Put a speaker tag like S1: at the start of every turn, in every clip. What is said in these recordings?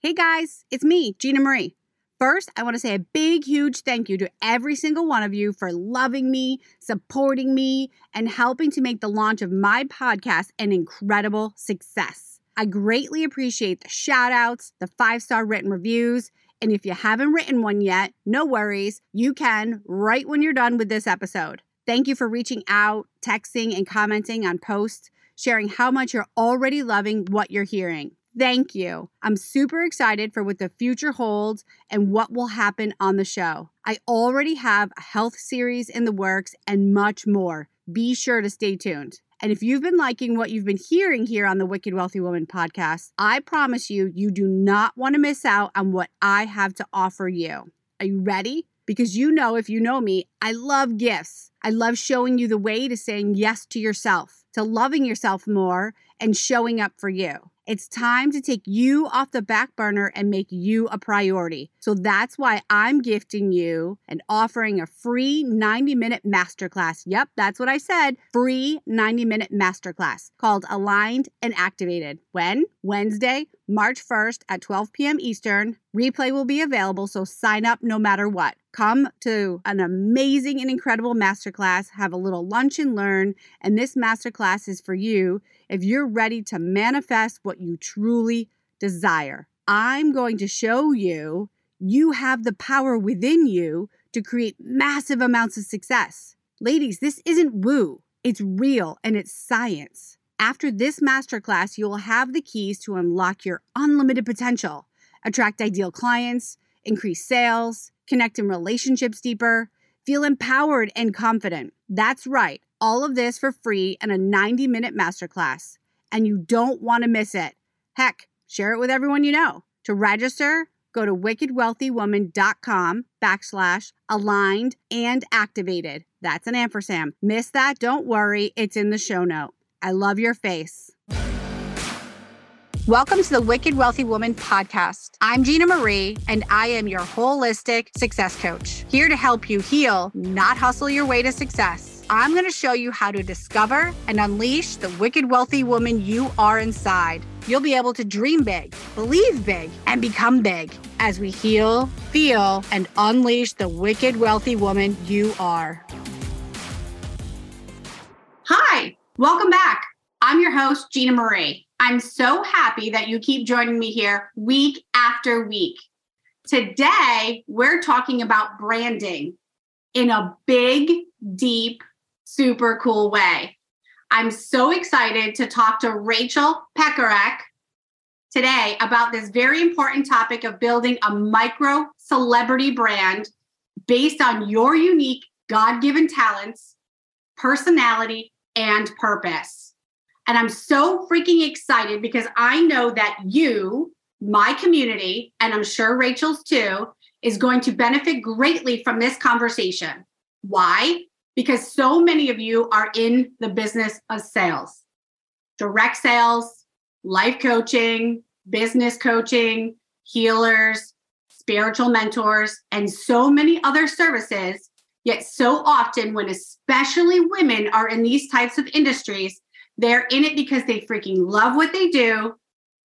S1: Hey guys, it's me, Gina Marie. First, I want to say a big, huge thank you to every single one of you for loving me, supporting me, and helping to make the launch of my podcast an incredible success. I greatly appreciate the shout outs, the five star written reviews, and if you haven't written one yet, no worries, you can right when you're done with this episode. Thank you for reaching out, texting, and commenting on posts, sharing how much you're already loving what you're hearing. Thank you. I'm super excited for what the future holds and what will happen on the show. I already have a health series in the works and much more. Be sure to stay tuned. And if you've been liking what you've been hearing here on the Wicked Wealthy Woman podcast, I promise you, you do not want to miss out on what I have to offer you. Are you ready? Because you know, if you know me, I love gifts. I love showing you the way to saying yes to yourself, to loving yourself more, and showing up for you. It's time to take you off the back burner and make you a priority. So that's why I'm gifting you and offering a free 90 minute masterclass. Yep, that's what I said. Free 90 minute masterclass called Aligned and Activated. When? Wednesday, March 1st at 12 p.m. Eastern. Replay will be available, so sign up no matter what. Come to an amazing and incredible masterclass, have a little lunch and learn, and this masterclass is for you if you're ready to manifest what you truly desire. I'm going to show you you have the power within you to create massive amounts of success. Ladies, this isn't woo, it's real and it's science. After this masterclass, you will have the keys to unlock your unlimited potential, attract ideal clients, increase sales, connect in relationships deeper, feel empowered and confident. That's right all of this for free in a 90 minute masterclass, and you don't want to miss it. Heck, share it with everyone you know. To register, go to wickedwealthywoman.com backslash aligned and activated. That's an ampersand. Miss that? Don't worry, it's in the show note. I love your face. Welcome to the Wicked Wealthy Woman podcast. I'm Gina Marie, and I am your holistic success coach, here to help you heal, not hustle your way to success. I'm going to show you how to discover and unleash the wicked wealthy woman you are inside. You'll be able to dream big, believe big, and become big as we heal, feel, and unleash the wicked wealthy woman you are. Hi, welcome back. I'm your host, Gina Marie. I'm so happy that you keep joining me here week after week. Today, we're talking about branding in a big, deep, super cool way. I'm so excited to talk to Rachel Pekarek today about this very important topic of building a micro celebrity brand based on your unique God given talents, personality, and purpose. And I'm so freaking excited because I know that you, my community, and I'm sure Rachel's too, is going to benefit greatly from this conversation. Why? Because so many of you are in the business of sales, direct sales, life coaching, business coaching, healers, spiritual mentors, and so many other services. Yet, so often, when especially women are in these types of industries, they're in it because they freaking love what they do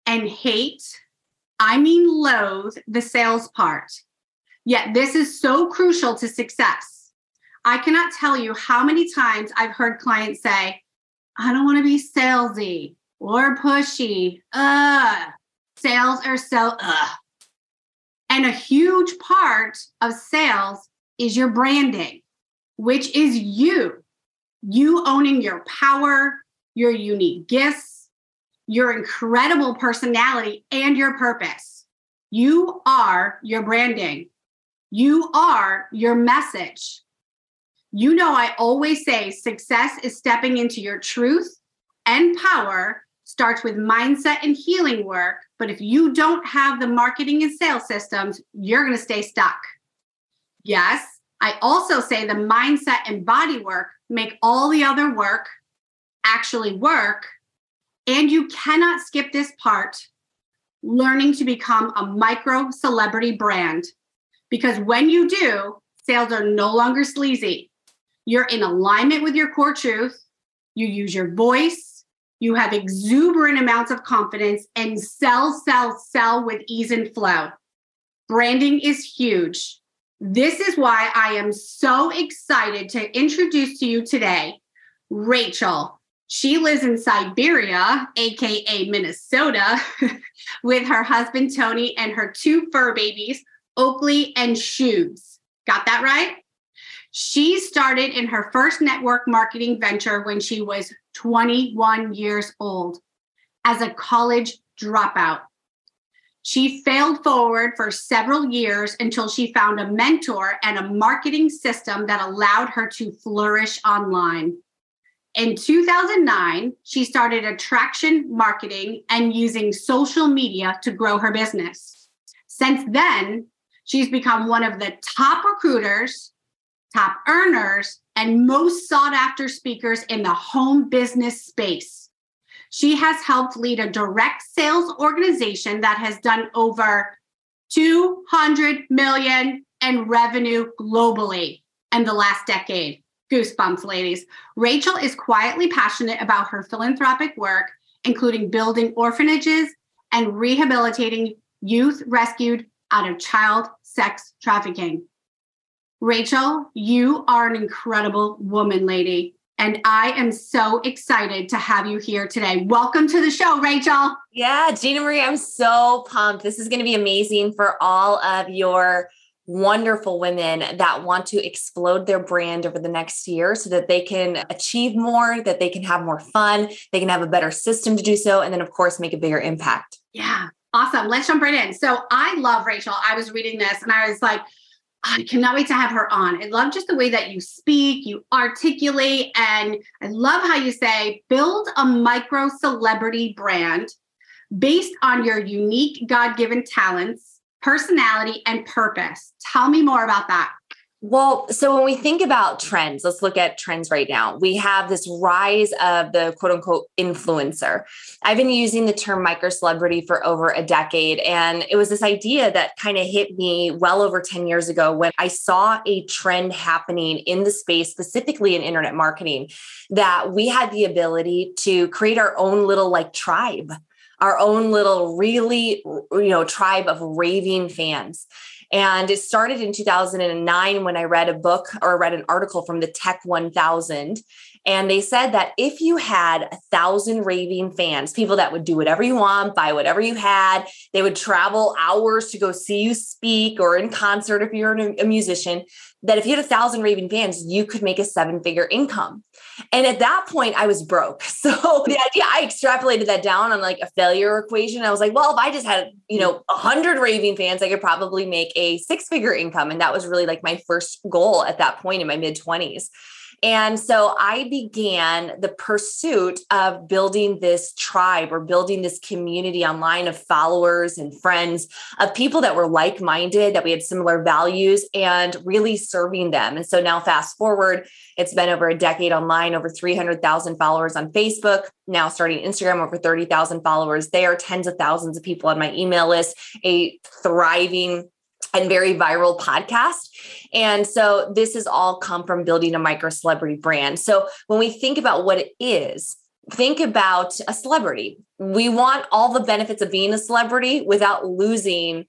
S1: and hate, I mean, loathe the sales part. Yet, this is so crucial to success I cannot tell you how many times I've heard clients say, I don't want to be salesy or pushy. Ugh. Sales are so ugh. And a huge part of sales is your branding, which is you. You owning your power, your unique gifts, your incredible personality, and your purpose. You are your branding. You are your message. You know, I always say success is stepping into your truth and power starts with mindset and healing work. But if you don't have the marketing and sales systems, you're going to stay stuck. Yes, I also say the mindset and body work make all the other work actually work. And you cannot skip this part learning to become a micro celebrity brand. Because when you do, sales are no longer sleazy you're in alignment with your core truth. You use your voice, You have exuberant amounts of confidence and sell, sell, sell with ease and flow. Branding is huge. This is why I am so excited to introduce to you today Rachel. She lives in Siberia, AKA Minnesota, with her husband Tony and her two fur babies, Oakley and Shoogz. Got that right? She started in her first network marketing venture when she was 21 years old as a college dropout. She failed forward for several years until she found a mentor and a marketing system that allowed her to flourish online. In 2009, she started attraction marketing and using social media to grow her business. Since then, she's become one of the top recruiters, top earners, and most sought after speakers in the home business space. She has helped lead a direct sales organization that has done over 200 million in revenue globally in the last decade. Goosebumps, ladies. Rachel is quietly passionate about her philanthropic work, including building orphanages and rehabilitating youth rescued out of child sex trafficking. Rachel, you are an incredible woman, lady. And I am so excited to have you here today. Welcome to the show, Rachel.
S2: Yeah, Gina Marie, I'm so pumped. This is going to be amazing for all of your wonderful women that want to explode their brand over the next year so that they can achieve more, that they can have more fun, they can have a better system to do so, and then, of course, make a bigger impact.
S1: Yeah, awesome. Let's jump right in. So, I love Rachel. I was reading this and I was like, I cannot wait to have her on. I love just the way that you speak, you articulate, and I love how you say build a micro celebrity brand based on your unique God given talents, personality, and purpose. Tell me more about that.
S2: Well, so when we think about trends, let's look at trends right now. We have this rise of the quote unquote influencer. I've been using the term micro celebrity for over a decade. And it was this idea that kind of hit me well over 10 years ago when I saw a trend happening in the space, specifically in internet marketing, that we had the ability to create our own little like tribe our own little really you know tribe of raving fans and it started in 2009 when I read a book or read an article from the Tech 1000. And they said that if you had a thousand raving fans, people that would do whatever you want, buy whatever you had, they would travel hours to go see you speak or in concert if you're a musician, that if you had a thousand raving fans, you could make a seven figure income. And at that point, I was broke. So the idea, I extrapolated that down on like a failure equation. I was like, well, if I just had, you know, a hundred raving fans, I could probably make a six figure income. And that was really like my first goal at that point in my mid 20s. And so I began the pursuit of building this tribe or building this community online of followers and friends of people that were like minded, that we had similar values, and really serving them. And so now, fast forward, it's been over a decade online, over 300,000 followers on Facebook, now starting Instagram, over 30,000 followers there, tens of thousands of people on my email list, a thriving and very viral podcast. And so this has all come from building a micro celebrity brand. So when we think about what it is, think about a celebrity. We want all the benefits of being a celebrity without losing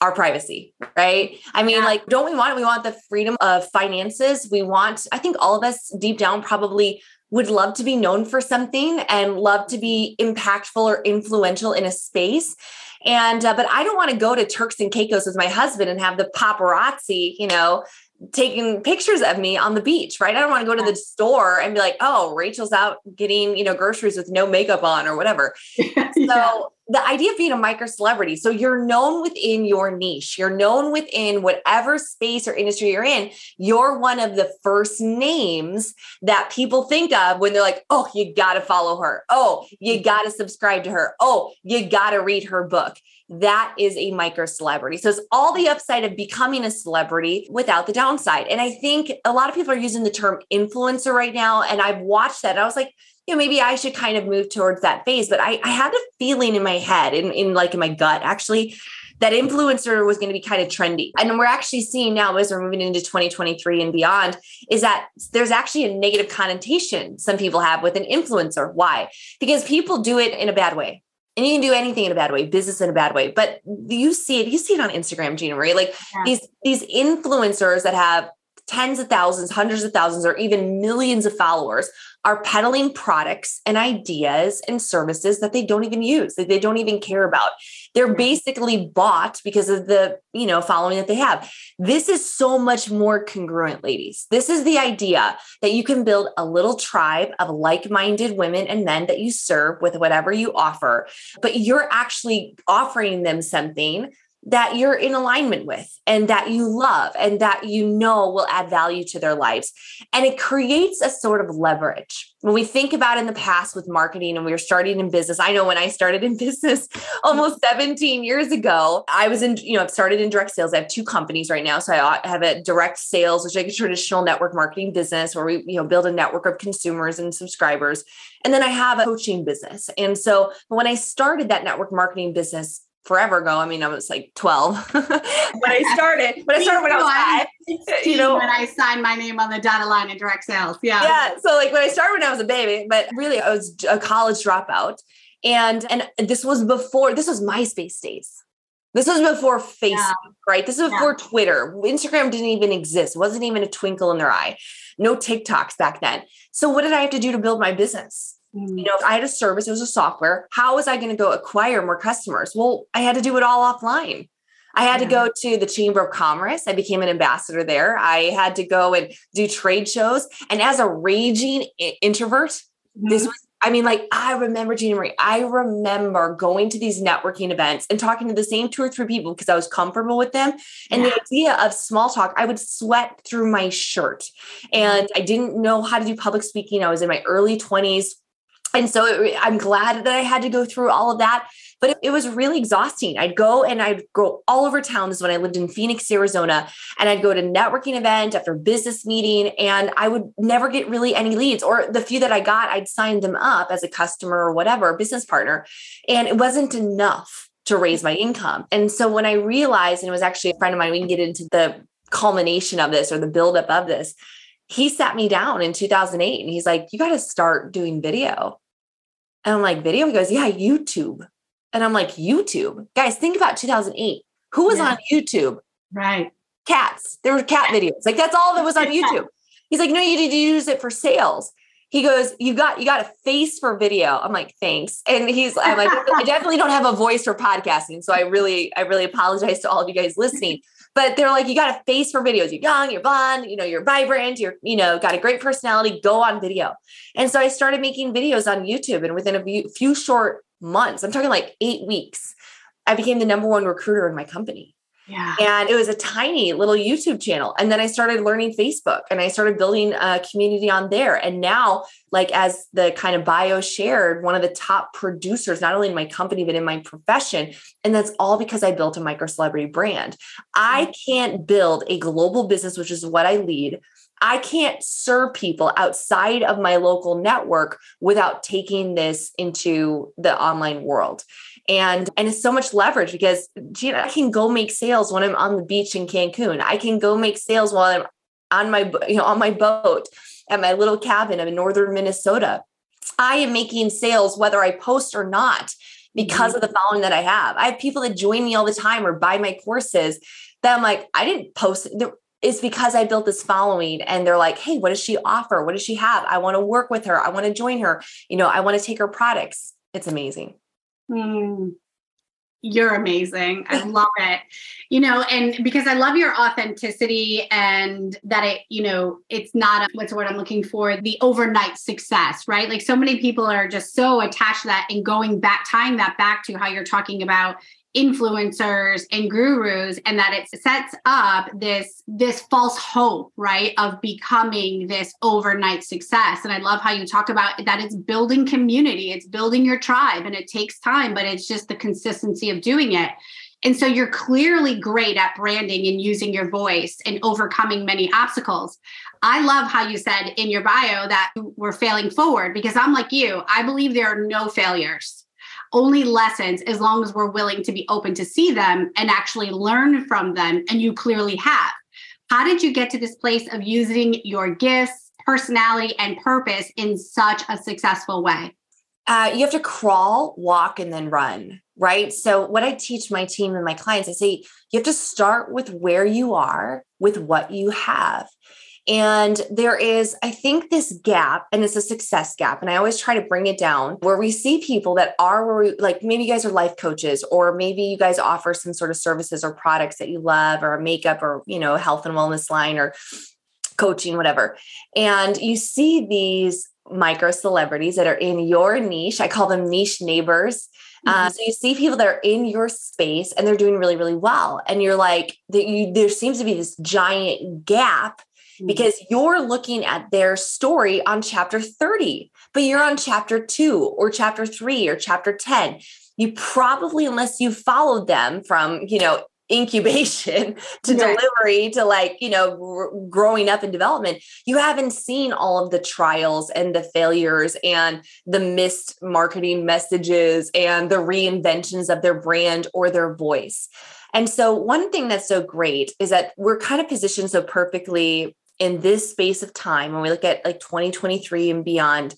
S2: our privacy, right? I mean, yeah. like, don't we want We want the freedom of finances. We want, I think all of us deep down probably would love to be known for something and love to be impactful or influential in a space. And, uh, but I don't want to go to Turks and Caicos with my husband and have the paparazzi, you know, taking pictures of me on the beach, right? I don't want to go to the store and be like, oh, Rachel's out getting, you know, groceries with no makeup on or whatever. yeah. So the idea of being a micro celebrity. So you're known within your niche, you're known within whatever space or industry you're in. You're one of the first names that people think of when they're like, oh, you got to follow her. Oh, you got to subscribe to her. Oh, you got to read her book that is a micro celebrity. So it's all the upside of becoming a celebrity without the downside. And I think a lot of people are using the term influencer right now. And I've watched that. I was like, you know, maybe I should kind of move towards that phase. But I, I had a feeling in my head, in, in like in my gut, actually, that influencer was going to be kind of trendy. And we're actually seeing now as we're moving into 2023 and beyond is that there's actually a negative connotation some people have with an influencer. Why? Because people do it in a bad way. And you can do anything in a bad way, business in a bad way. But you see it, you see it on Instagram, Gina Marie. Like yeah. these these influencers that have tens of thousands, hundreds of thousands, or even millions of followers are peddling products and ideas and services that they don't even use, that they don't even care about. They're basically bought because of the, you know, following that they have. This is so much more congruent, ladies. This is the idea that you can build a little tribe of like-minded women and men that you serve with whatever you offer, but you're actually offering them something that you're in alignment with and that you love and that you know will add value to their lives. And it creates a sort of leverage. When we think about in the past with marketing and we were starting in business, I know when I started in business almost 17 years ago, I was in, you know, I've started in direct sales. I have two companies right now. So I have a direct sales, which is like a traditional network marketing business where we, you know, build a network of consumers and subscribers. And then I have a coaching business. And so when I started that network marketing business, forever ago. I mean, I was like 12 when I started, when I started when I was five,
S1: you know, when I signed my name on the dotted line in direct sales. Yeah.
S2: Yeah. So like when I started when I was a baby, but really I was a college dropout. And, and this was before, this was MySpace days. This was before Facebook, yeah. right? This was before yeah. Twitter. Instagram didn't even exist. It wasn't even a twinkle in their eye. No TikToks back then. So what did I have to do to build my business? You know, if I had a service, it was a software, how was I going to go acquire more customers? Well, I had to do it all offline. I had yeah. to go to the Chamber of Commerce. I became an ambassador there. I had to go and do trade shows. And as a raging introvert, mm-hmm. this was I mean, like I remember Gina Marie, I remember going to these networking events and talking to the same two or three people because I was comfortable with them. And yeah. the idea of small talk, I would sweat through my shirt. And I didn't know how to do public speaking. I was in my early 20s and so it, I'm glad that I had to go through all of that. But it, it, was really exhausting. I'd go and I'd go all over town. This is when I lived in Phoenix, Arizona. And I'd go to networking event after business meeting, and I would never get really any leads. Or the few that I got, I'd sign them up as a customer or whatever, business partner. And it wasn't enough to raise my income. And so when I realized, and it was actually a friend of mine, we can get into the culmination of this or the buildup of this he sat me down in 2008 and he's like, You got to start doing video. And I'm like, Video? He goes, Yeah, YouTube. And I'm like, YouTube? Guys, think about 2008. Who was yeah. on YouTube?
S1: Right.
S2: Cats. There were cat videos. Like, that's all that was on YouTube. He's like, No, you need to use it for sales. He goes, You got, you got a face for video. I'm like, Thanks. And he's, I'm like, I definitely don't have a voice for podcasting. So I really, I really apologize to all of you guys listening but they're like, you got a face for videos. You're young, you're blonde, you know, you're vibrant, you're, you know, got a great personality, go on video. And so I started making videos on YouTube. And within a few, few short months, I'm talking like eight weeks, I became the number one recruiter in my company.
S1: Yeah.
S2: And it was a tiny little YouTube channel. And then I started learning Facebook and I started building a community on there. And now, like as the kind of bio shared, one of the top producers, not only in my company, but in my profession. And that's all because I built a micro celebrity brand. I mm. can't build a global business, which is what I lead. I can't serve people outside of my local network without taking this into the online world and and it's so much leverage because Gina, I can go make sales when I'm on the beach in Cancun. I can go make sales while I'm on my you know on my boat at my little cabin in northern Minnesota. I am making sales whether I post or not because mm-hmm. of the following that I have. I have people that join me all the time or buy my courses that I'm like, I didn't post. It's because I built this following and they're like, hey, what does she offer? What does she have? I want to work with her. I want to join her. You know, I want to take her products. It's amazing.
S1: Mm, you're amazing. I love it. You know, and because I love your authenticity and that it, you know, it's not a, what's the word I'm looking for, the overnight success, right? Like so many people are just so attached to that and going back, tying that back to how you're talking about influencers and gurus and that it sets up this this false hope right of becoming this overnight success and i love how you talk about that it's building community it's building your tribe and it takes time but it's just the consistency of doing it and so you're clearly great at branding and using your voice and overcoming many obstacles. I love how you said in your bio that we're failing forward because I'm like you. I believe there are no failures. Only lessons as long as we're willing to be open to see them and actually learn from them. And you clearly have. How did you get to this place of using your gifts, personality, and purpose in such a successful way?
S2: Uh, you have to crawl, walk, and then run, right? So, what I teach my team and my clients, I say you have to start with where you are, with what you have. And there is, I think, this gap, and it's a success gap. And I always try to bring it down where we see people that are where we, like maybe you guys are life coaches, or maybe you guys offer some sort of services or products that you love, or makeup, or, you know, health and wellness line, or coaching, whatever. And you see these micro celebrities that are in your niche. I call them niche neighbors. Uh, mm-hmm. Uh, so you see people that are in your space and they're doing really, really well. And you're like, that you, there seems to be this giant gap. Hmm. because you're looking at their story on chapter 30, but you're on chapter two or chapter three or chapter 10. You probably, unless you followed them from, you know, incubation to delivery to like you know r- growing up in development you haven't seen all of the trials and the failures and the missed marketing messages and the reinventions of their brand or their voice. And so one thing that's so great is that we're kind of positioned so perfectly in this space of time when we look at like 2023 and beyond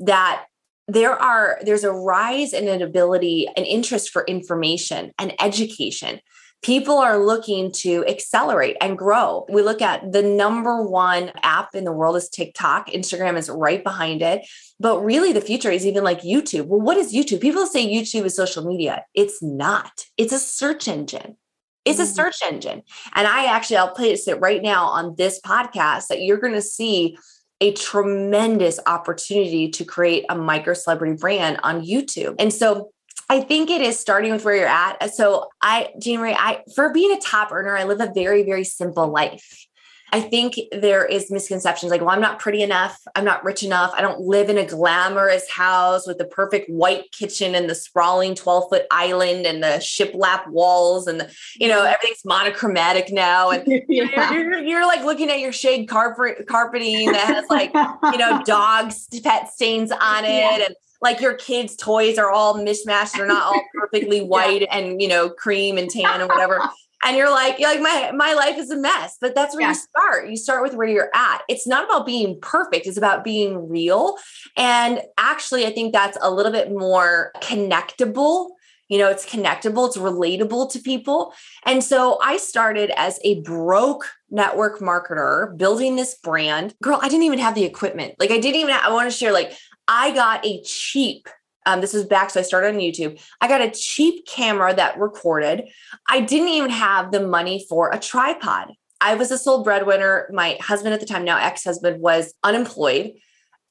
S2: that there are there's a rise in an ability an interest for information and education. People are looking to accelerate and grow. We look at the number one app in the world is tiktok. Instagram is right behind it. But really the future is even like youtube. Well what is youtube? People say youtube is social media. It's not. It's a search engine it's a mm-hmm. search engine. And I actually, I'll place it right now on this podcast that you're going to see a tremendous opportunity to create a micro celebrity brand on YouTube. And so I think it is starting with where you're at. So I, Gina Marie, I for being a top earner, I live a very, very simple life. I think there is misconceptions like, well, I'm not pretty enough. I'm not rich enough. I don't live in a glamorous house with the perfect white kitchen and the sprawling 12 foot island and the shiplap walls and the, you know, mm-hmm. everything's monochromatic now. And yeah. you're, you're, you're, like looking at your shade carpet carpeting that has like, you know, dogs, pet stains on it. Yeah. And like your kids' toys are all mishmashed. They're not all perfectly white yeah. and, you know, cream and tan and whatever and you're like you're like my my life is a mess but that's where yeah. you start. You start with where you're at. It's not about being perfect. It's about being real. And actually i think that's a little bit more connectable. You know it's connectable. It's relatable to people. And so i started as a broke network marketer building this brand. Girl i didn't even have the equipment. Like i didn't even have, i want to share like i got a cheap um, this was back, so I started on YouTube. I got a cheap camera that recorded. I didn't even have the money for a tripod. I was a sole breadwinner. My husband at the time, now ex husband, was unemployed.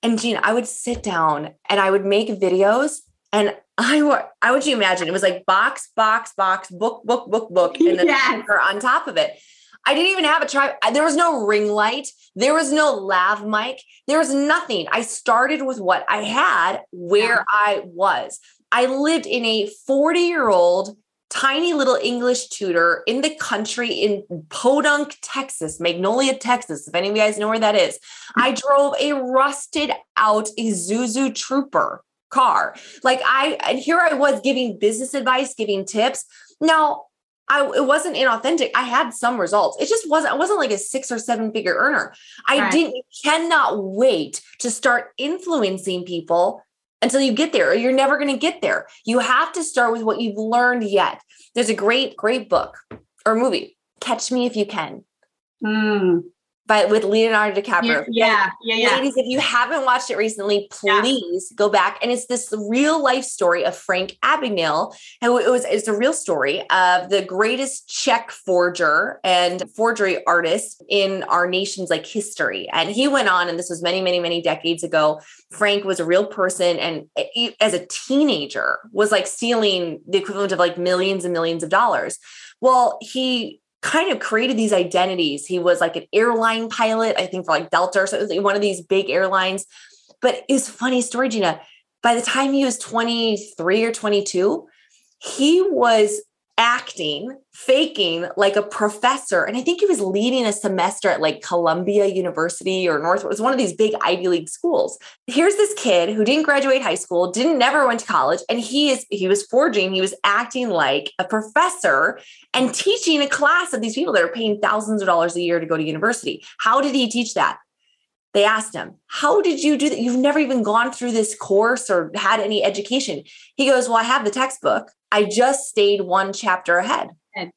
S2: And Gina, I would sit down and I would make videos. And I, I would you imagine it was like box, box, box, book, book, book, book, and then yes. on top of it. I didn't even have a try. There was no ring light. There was no lav mic. There was nothing. I started with what I had where yeah. I was. I lived in a 40 year old tiny little English Tudor in the country in Podunk, Texas, Magnolia, Texas. If any of you guys know where that is, I mm. drove a rusted out Isuzu Trooper car. Like I, and here I was giving business advice, giving tips. Now, I, it wasn't inauthentic. I had some results. It just wasn't, I wasn't like a six or seven figure earner. I right. didn't, cannot wait to start influencing people until you get there, or you're never going to get there. You have to start with what you've learned yet. There's a great, great book or movie, Catch Me If You Can. Mm but with Leonardo DiCaprio.
S1: Yeah, yeah, yeah.
S2: Ladies, if you haven't watched it recently, please yeah. go back. And it's this real life story of Frank Abagnale. And it was it's a real story of the greatest check forger and forgery artist in our nation's like history. And he went on, and this was many, many, many decades ago. Frank was a real person, and as a teenager, was like stealing the equivalent of like millions and millions of dollars. Well, he kind of created these identities. He was like an airline pilot, I think for like Delta, so it was one of these big airlines. But it's funny story, Gina. By the time he was 23 or 22, he was acting, faking like a professor. And I think he was leading a semester at like Columbia University or North, it was one of these big Ivy League schools. Here's this kid who didn't graduate high school, didn't never went to college, and he is he was forging, he was acting like a professor and teaching a class of these people that are paying thousands of dollars a year to go to university. How did he teach that? They asked him, How did you do that? You've never even gone through this course or had any education. He goes, Well, I have the textbook. I just stayed one chapter ahead.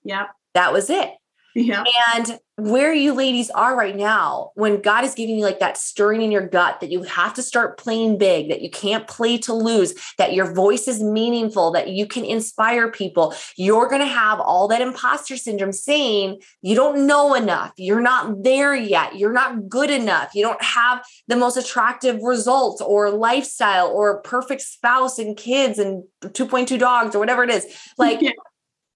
S1: Yep.
S2: That was it.
S1: Yeah.
S2: And where you ladies are right now, when God is giving you like that stirring in your gut that you have to start playing big, that you can't play to lose, that your voice is meaningful, that you can inspire people, you're going to have all that imposter syndrome saying you don't know enough, you're not there yet, you're not good enough, you don't have the most attractive results or lifestyle or perfect spouse and kids and 2.2 dogs or whatever it is. Like, yeah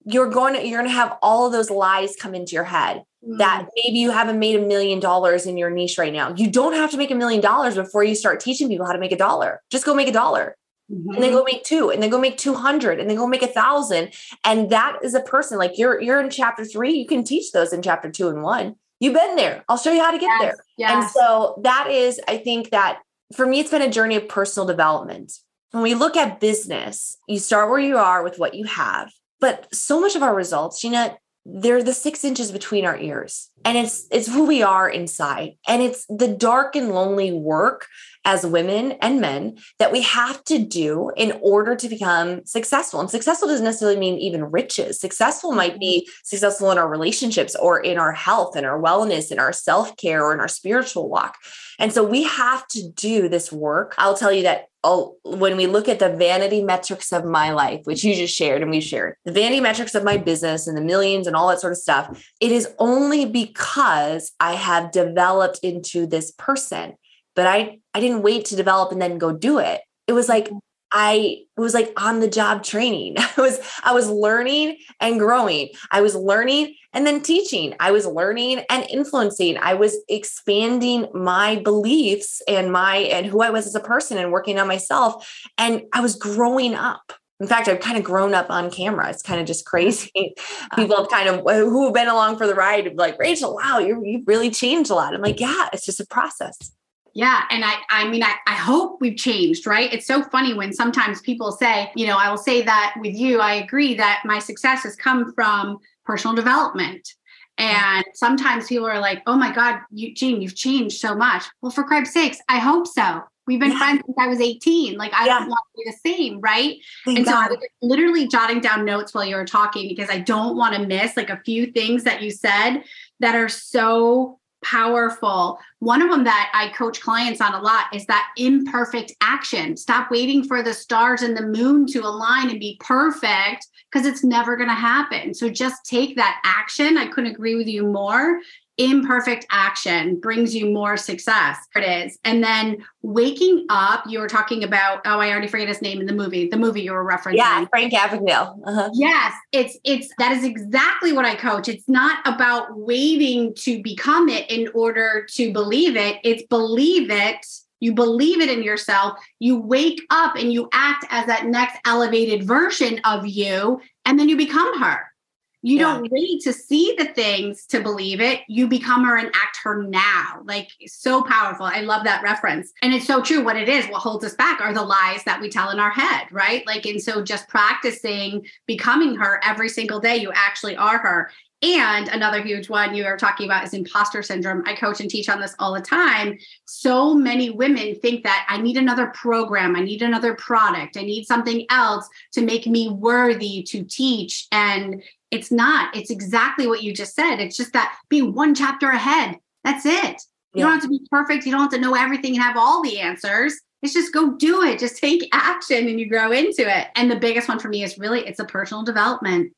S2: you're going to you're going to have all of those lies come into your head mm. that maybe you haven't made a million dollars in your niche right now. You don't have to make a million dollars before you start teaching people how to make a dollar. Just go make a dollar. Mm-hmm. And then go make two, and then go make 200, and then go make a thousand. And that is a person like you're, you're in chapter three. You can teach those in chapter two and one. You've been there. I'll show you how to get yes, there. Yes. And so that is, I think that for me, it's been a journey of personal development. When we look at business, you start where you are with what you have but so much of our results, Gina, they're the six inches between our ears. And it's it's who we are inside. And it's the dark and lonely work as women and men that we have to do in order to become successful. And successful doesn't necessarily mean even riches. Successful might be mm-hmm. successful in our relationships or in our health and our wellness and our self-care or in our spiritual walk. And so we have to do this work. I'll tell you that oh, when we look at the vanity metrics of my life, which you just shared and we shared, the vanity metrics of my business and the millions and all that sort of stuff, it is only because I have developed into this person. But I I didn't wait to develop and then go do it. It was like mm-hmm. I was like on the job training. I was I was learning and growing. I was learning and then teaching. I was learning and influencing. I was expanding my beliefs and my and who I was as a person and working on myself and I was growing up. In fact, I've kind of grown up on camera. It's kind of just crazy. People have kind of who have been along for the ride like, Rachel, wow, you you've really changed a lot. I'm like, yeah, it's just a process.
S1: Yeah. And I, I mean, I, I hope we've changed, right? It's so funny when sometimes people say, you know, I will say that with you, I agree that my success has come from personal development. And sometimes people are like, oh my God, Eugene, you've changed so much. Well, for Christ's sakes, I hope so. We've been yeah. friends since I was 18. Like, I yeah. don't want to be the same, right? Thank and God. so I was literally jotting down notes while you were talking because I don't want to miss like a few things that you said that are so powerful. One of them that I coach clients on a lot is that imperfect action. Stop waiting for the stars and the moon to align and be perfect because it's never going to happen. So just take that action. I couldn't agree with you more imperfect action brings you more success. It is. And then waking up, you were talking about, oh, I already forget his name in the movie, the movie you were referencing.
S2: Yeah, Frank Abagnale. Uh-huh.
S1: Yes, it's it's that is exactly what I coach. It's not about waiting to become it in order to believe it. It's believe it. You believe it in yourself. You wake up and you act as that next elevated version of you, and then you become her. You yeah. don't wait to see the things to believe it. You become her and act her now. Like so powerful. I love that reference. And it's so true. What it is, what holds us back are the lies that we tell in our head, right? Like, and so just practicing becoming her every single day, you actually are her. And another huge one you are talking about is imposter syndrome. I coach and teach on this all the time. So many women think that I need another program, I need another product, I need something else to make me worthy to teach. And it's not. It's exactly what you just said. It's just that be one chapter ahead. That's it. You yeah. don't have to be perfect. You don't have to know everything and have all the answers. It's just go do it. Just take action and you grow into it. And the biggest one for me is really it's a personal development.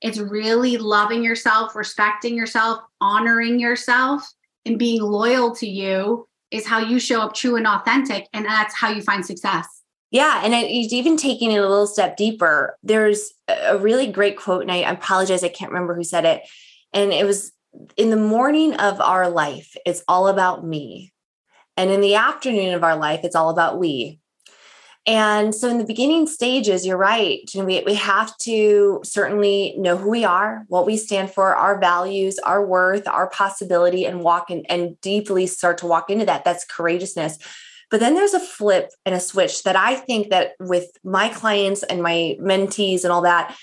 S1: It's really loving yourself, respecting yourself, honoring yourself, and being loyal to you is how you show up true and authentic. And that's how you find success.
S2: Yeah. And even taking it a little step deeper, there's a really great quote. And I, apologize, I can't remember who said it. And it was in the morning of our life, it's all about me. And in the afternoon of our life, it's all about we. And so in the beginning stages, you're right. We, we have to certainly know who we are, what we stand for, our values, our worth, our possibility, and walk in and deeply start to walk into that. That's courageousness. But then there's a flip and a switch that I think that with my clients and my mentees and all that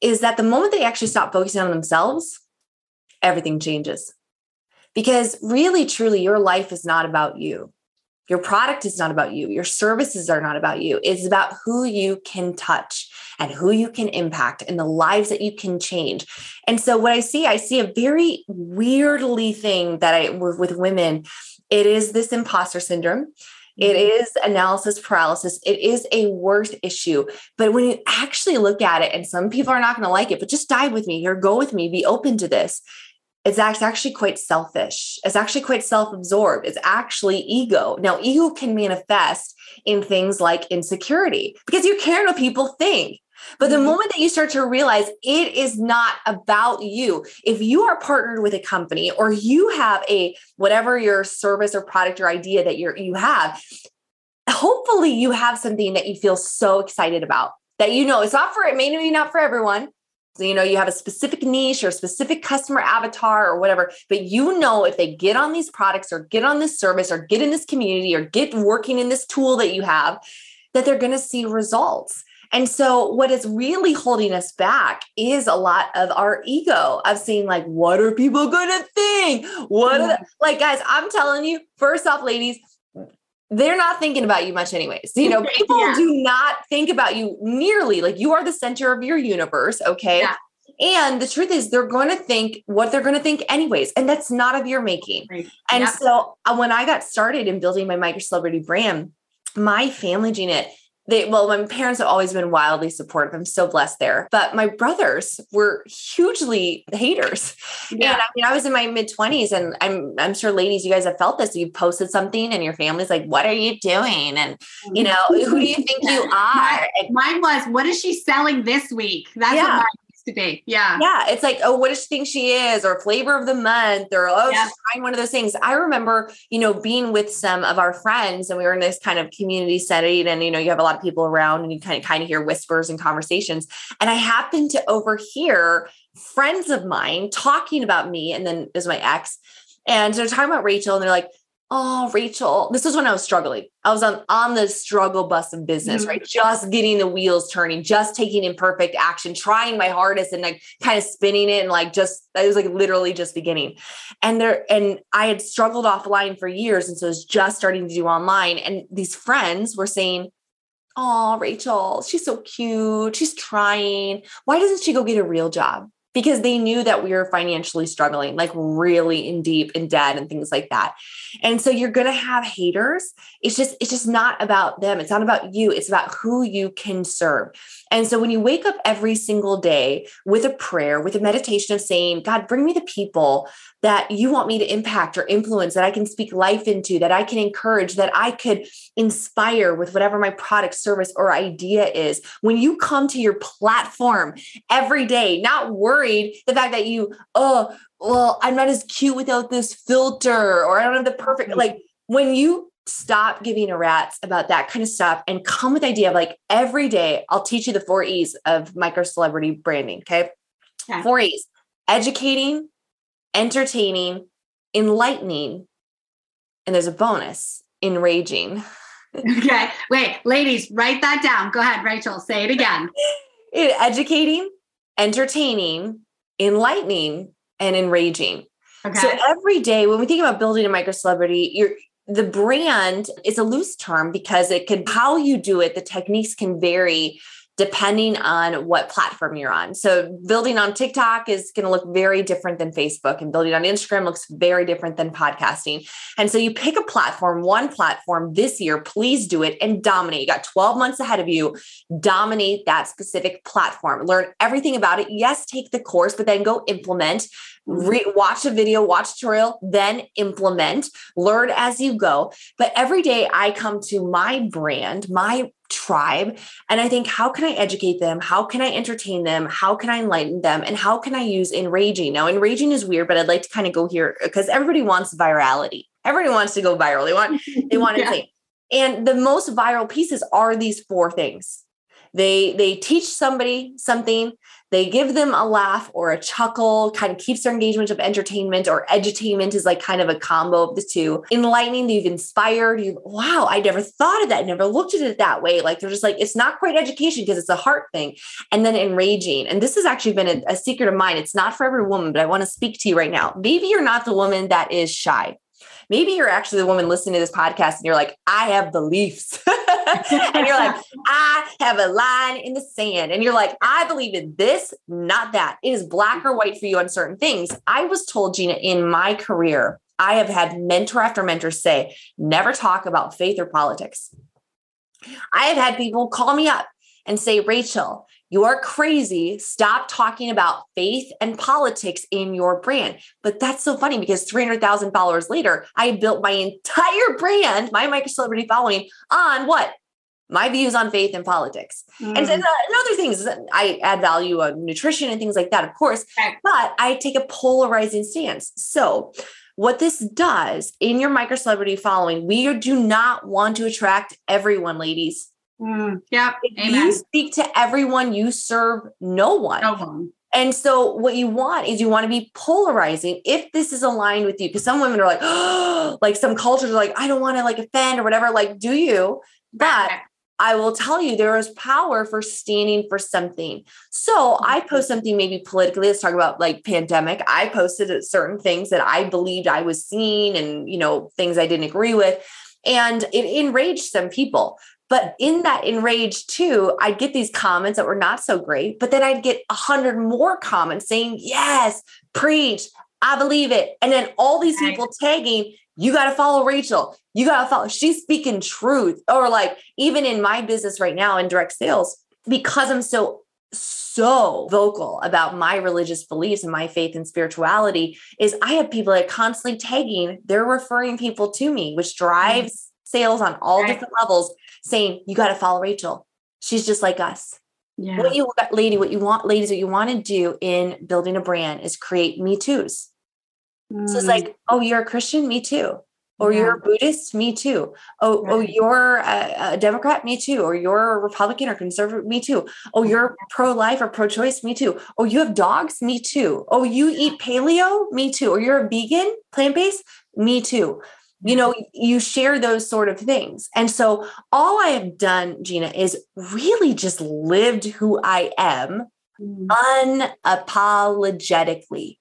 S2: is that the moment they actually stop focusing on themselves, everything changes. Because really, truly, your life is not about you. Your product is not about you. Your services are not about you. It's about who you can touch and who you can impact and the lives that you can change. And so, what I see, I see a very weirdly thing that I with women. It is this imposter syndrome. It mm-hmm. analysis paralysis. It is a worse issue. But when you actually look at it, and some people are not going to like it, but just dive with me or go with me, be open to this it's actually quite selfish. It's actually quite self absorbed. It's actually ego. Now, ego can manifest in things like insecurity because you care what people think. But the mm-hmm. moment that you start to realize it is not about you, if you are partnered with a company or you have a whatever your service or product or idea that you're you have, hopefully you have something that you feel so excited about that you know it's not for it, maybe not for everyone, so, you know, you have a specific niche or specific customer avatar or whatever, but you know, if they get on these products or get on this service or get in this community or get working in this tool that you have, that they're going to see results. And so, what is really holding us back is a lot of our ego of saying, like, what are people going to think? What are like, guys, I'm telling you, first off, ladies, they're not thinking about you much anyways you know people yeah. do not think about you nearly like you are the center of your universe okay yeah. and the truth is they're going to think what they're going to think anyways and that's not of your making right. and yeah. so uh, when i got started in building my micro celebrity brand my family Jeanette they well my parents have always been wildly supportive. I'm so blessed there. But my brothers were hugely haters. Yeah. and i mean i was in my mid 20s and i'm i'm sure ladies you guys have felt this. You posted something and your family's like what are you doing? And you know who do you think you are?
S1: Mine was what is she selling this week? That's yeah. what to be. Yeah.
S2: Yeah. It's like, oh, what does she think she is? Or flavor of the month, or oh, yeah. she's trying one of those things. I remember, you know, being with some of our friends and we were in this kind of community setting, and you know, you have a lot of people around and you kind of kind of hear whispers and conversations. And I happened to overhear friends of mine talking about me, and then there's my ex. And they're talking about Rachel, and they're like, oh rachel this was when i was struggling. I was on on the struggle bus of business mm-hmm. right just getting the wheels turning just taking imperfect action trying my hardest and like kind of spinning it and like just i was like literally just beginning. And there and i had struggled offline for years and so I was just starting to do online and these friends were saying oh rachel she's so cute she's trying. Why doesn't she go get a real job because they knew that we were financially struggling, like really in deep in debt and things like that. And so you're going to have haters. It's just it's just not about them. It's not about you. It's about who you can serve. And so when you wake up every single day with a prayer, with a meditation of saying, God, bring me the people that you want me to impact or influence, that I can speak life into, that I can encourage, that I could inspire with whatever my product, service, or idea is. When you come to your platform every day, not worried the fact that you, oh, well, I'm not as cute without this filter, or I don't have the perfect, mm-hmm. like when you stop giving a rat's about that kind of stuff and come with the idea of like every day I'll teach you the four E's of micro celebrity branding. Okay. okay. Four E's educating, entertaining, enlightening, and there's a bonus enraging.
S1: okay. Wait, ladies, write that down. Go ahead, Rachel. Say it again.
S2: educating, entertaining, enlightening, and enraging. Okay. So every day when we think about building a micro celebrity, you're the brand is a loose term because it can how you do it the techniques can vary depending on what platform you're on. So building on TikTok is going to look very different than Facebook and building on Instagram looks very different than podcasting. And so you pick a platform, one platform this year, please do it and dominate. You got 12 months ahead of you. Dominate that specific platform. Learn everything about it. Yes, take the course, but then go implement mm-hmm. re- watch a video, watch tutorial, then implement, learn as you go. But every day I come to my brand, my tribe, and I think, how can I educate them? How can I entertain them? How can I enlighten them? And how can I use enraging? Now, enraging is weird, but I'd like to kind of go here because everybody wants virality. Everybody wants to go viral. They want, they want to say, And the most viral pieces are these four things. They they teach somebody something, they give them a laugh or a chuckle, kind of keeps their engagement of entertainment or edutainment is like kind of a combo of the two. Enlightening, you've inspired, you wow, I never thought of that, never looked at it that way. Like they're just like, it's not quite education because it's a heart thing. And then enraging. And this has actually been a, a secret of mine. It's not for every woman, but I want to speak to you right now. Maybe you're not the woman that is shy maybe you're actually the woman listening to this podcast and you're like, I have beliefs. and you're like, I have a line in the sand. And you're like, I believe in this, not that. It is black or white for you on certain things. I was told, Gina, in my career, I have had mentor after mentor say, never talk about faith or politics. I have had people call me up and say, Rachel, you are crazy. Stop talking about faith and politics in your brand. But that's so funny because 300,000 followers later, I built my entire brand, my micro celebrity following on what? My views on faith and politics. Mm. And, and, other things, I add value on nutrition and things like that, of course, okay. but I take a polarizing stance. So, what this does in your micro celebrity following, we do not want to attract everyone, ladies.
S1: Mm, yeah.
S2: Amen. you speak to everyone, you serve no one.
S1: No one.
S2: And so, what you want is you want to be polarizing if this is aligned with you. Because some women are like, oh, like some cultures are like, I don't want to like offend or whatever. Like, do you? But I will tell you, there is power for standing for something. So I mm-hmm. post something maybe politically. Let's talk about like pandemic. I posted certain things that I believed I was seeing and, you know, things I didn't agree with. And it enraged some people. But in that enraged too, I'd get these comments that were not so great, but then I'd get a hundred more comments saying, yes, preach, I believe it. And then all these people tagging, you got to follow Rachel. You got to follow. She's speaking truth. Or like even in my business right now in direct sales, because I'm so so vocal about my religious beliefs and my faith and spirituality is I have people that are constantly tagging, they're referring people to me, which drives mm-hmm. Sales on all right. different levels saying, you got to follow Rachel. She's just like us. Yeah. What you lady, what you want, ladies, what you want to do in building a brand is create me too's. Mm. So it's like, mm. oh, you're a Christian, me too. Or yeah. you're a Buddhist, me too. Oh, oh right. oh, you're a, a, Democrat, me too. Or you're a Republican or conservative, me too. Oh, you're pro-life or pro-choice, me too. Oh, you have dogs, me too. Oh, you eat paleo, me too. Or you're a vegan, plant-based, me too you know you share those sort of things. And so all i have done gina is really just lived who i am mm. unapologetically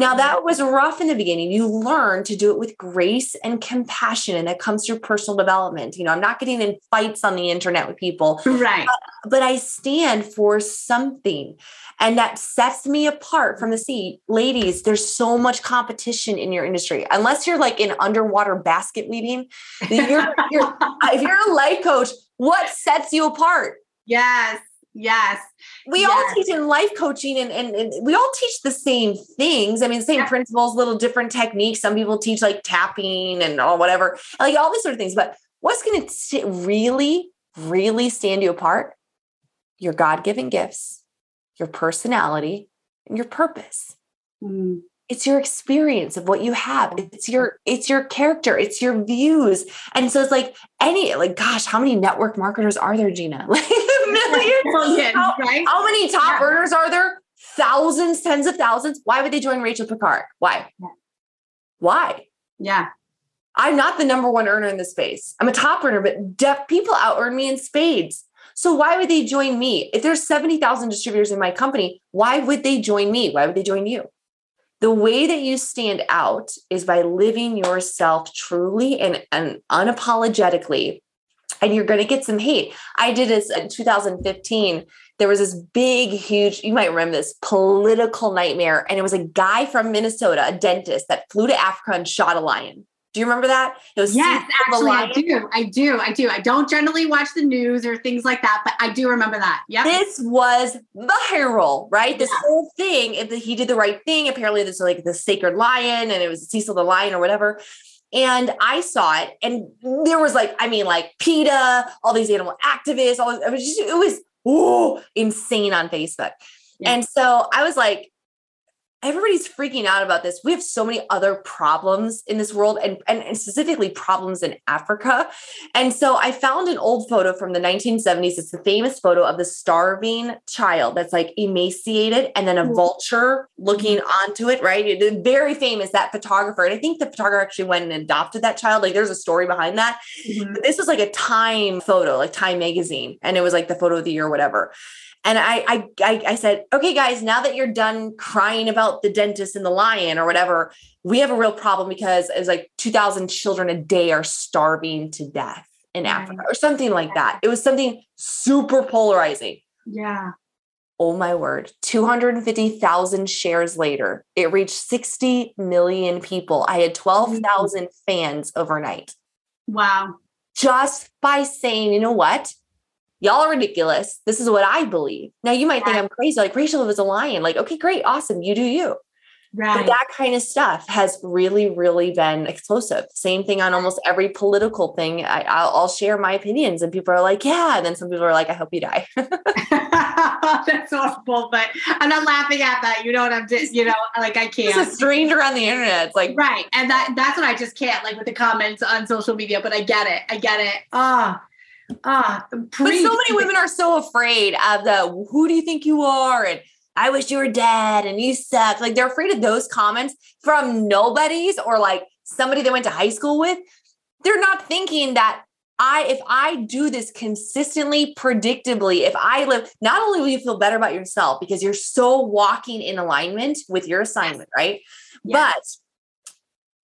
S2: now, that was rough in the beginning. You learn to do it with grace and compassion, and that comes through personal development. You know, I'm not getting in fights on the internet with people.
S1: Right.
S2: But, but I stand for something, and that sets me apart from the sea. Ladies, there's so much competition in your industry. Unless you're like in underwater basket weaving, you're, you're, if you're a life coach, what sets you apart?
S1: Yes. Yes.
S2: We
S1: yes.
S2: all teach in life coaching and, and, and, we all teach the same things. I mean, same yeah. principles, little different techniques. Some people teach like tapping and all whatever, like all these sort of things. But what's going to really, really stand you apart? Your God given gifts, your personality, and your purpose. Mm it's your experience of what you have. It's your it's your character. It's your views. And so it's like any like gosh how many network marketers are there gina? Like millions, how, right? how, many top yeah. earners are there? Thousands tens of thousands. Why would they join rachel Pekarek? Why? Yeah. why?
S1: Yeah.
S2: I'm not the number one earner in the space. I'm a top earner but deaf people out earn me in spades. So why would they join me? If there's 70000 distributors in my company why would they join me? Why would they join you the way that you stand out is by living yourself truly and, and unapologetically and you're going to get some hate. I did this in 2015. There was this big, huge, you might remember this political nightmare. And it was a guy from Minnesota, a dentist that flew to Africa and shot a lion. Do you remember that?
S1: It was yes, actually, I do. I do. I do. I don't generally watch the news or things like that, but I do remember that. Yeah.
S2: This was viral, right? This yeah. whole thing. If he did the right thing, apparently this was like the sacred lion, and it was Cecil the lion or whatever. And I saw it, and there was like, I mean, like PETA, all these animal activists, all this, it was just, it was oh insane on Facebook. Yeah. And so I was like, everybody's freaking out about this. We have so many other problems in this world and, and, specifically problems in Africa. And so I found an old photo from the 1970s. It's the famous photo of the starving child that's like emaciated and then a vulture looking mm-hmm. onto it, right? It's very famous, that photographer. And I think the photographer actually went and adopted that child. Like there's a story behind that. Mm-hmm. But this was like a time photo, like Time magazine. And it was like the photo of the year, whatever. And I, I, I, I said, okay, guys, now that you're done crying about the dentist and the lion or whatever, we have a real problem because it's like 2,000 children a day are starving to death in Africa or something like that. It was something super polarizing.
S1: Yeah.
S2: Oh my word. 250,000 shares later, it reached 60 million people. I had 12,000 mm. fans overnight.
S1: Wow.
S2: Just by saying, you know what? Y'all are ridiculous. This is what I believe. Now you might think I'm crazy, like Rachel was a lion. Like, okay, great, awesome, you do you. Right. But that kind of stuff has really, really been explosive. Same thing on almost every political thing. I, will share my opinions, and people are like, "Yeah," and then some people are like, "I hope you die."
S1: That's awful, but I'm not laughing at that. You know what I'm just, you know, like I can't.
S2: It's a stranger on the internet. It's like
S1: right, and that that's what I just can't like with the comments on social media. But I get it. I get it. Ah. Oh Ah,
S2: but so many women are so afraid of the who do you think you are? And I wish you were dead and you suck. Like they're afraid of those comments from nobodies or like somebody they went to high school with. They're not thinking that I, if I do this consistently, predictably, if I live, not only will you feel better about yourself because you're so walking in alignment with your assignment, right? Yes.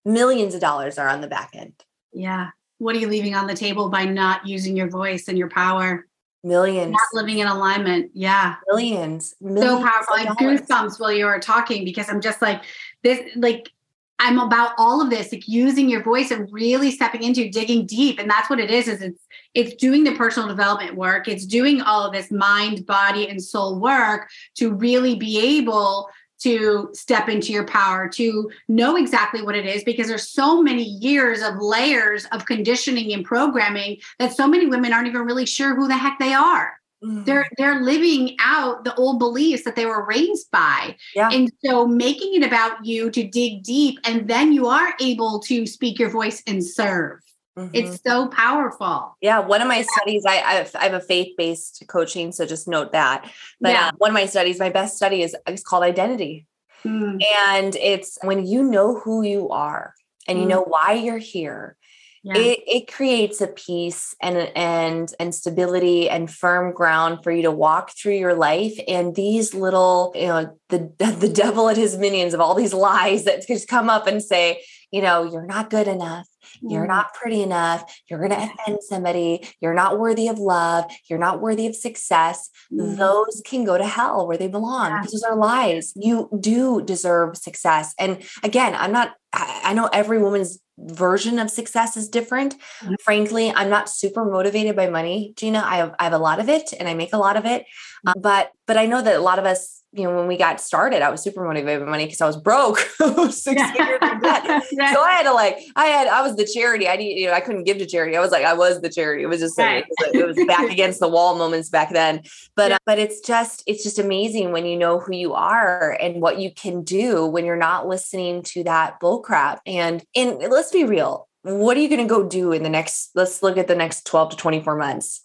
S2: But millions of dollars are on the back end.
S1: Yeah what are you leaving on the table by not using your voice and your power?
S2: Millions.
S1: Not living in alignment. Yeah.
S2: Millions.
S1: Millions so powerful. I like goosebumps while you were talking because I'm just like this, like I'm about all of this, like using your voice and really stepping into digging deep. And that's what it is, is it's it's doing the personal development work. It's doing all of this mind, body, and soul work to really be able to step into your power, to know exactly what it is, because there's so many years of layers of conditioning and programming that so many women aren't even really sure who the heck they are. Mm. They're they're living out the old beliefs that they were raised by. Yeah. And so making it about you to dig deep and then you are able to speak your voice and serve. Mm-hmm. It's so powerful.
S2: Yeah. One of my studies, I, I have, I have a faith based coaching. So just note that. But yeah. uh, one of my studies, my best study is, is called identity. Mm. And it's when you know who you are and you mm. know why you're here. Yeah. It, it creates a peace and and and stability and firm ground for you to walk through your life and these little you know the the devil and his minions of all these lies that just come up and say you know you're not good enough you're not pretty enough. You're going to offend somebody. You're not worthy of love. You're not worthy of success. Mm. Those can go to hell where they belong yeah. those are lies. You do deserve success. And again, I'm not, I know every woman's version of success is different. Mm-hmm. Frankly, I'm not super motivated by money, Gina. I have, I have a lot of it and I make a lot of it. Mm. Um, but, but I know that a lot of us you know, when we got started, I was super motivated by money because I was broke. Six in debt. So I had to like, I had, I was the charity. I need, you know, I couldn't give to charity. I was like, I was the charity. It was just, right. it, was, it, was, back against the wall moments back then. But, yeah. uh, but it's just, it's just amazing when you know who you are and what you can do when you're not listening to that bull crap. And, and let's be real. What are you going to go do in the next, let's look at the next 12 to 24 months.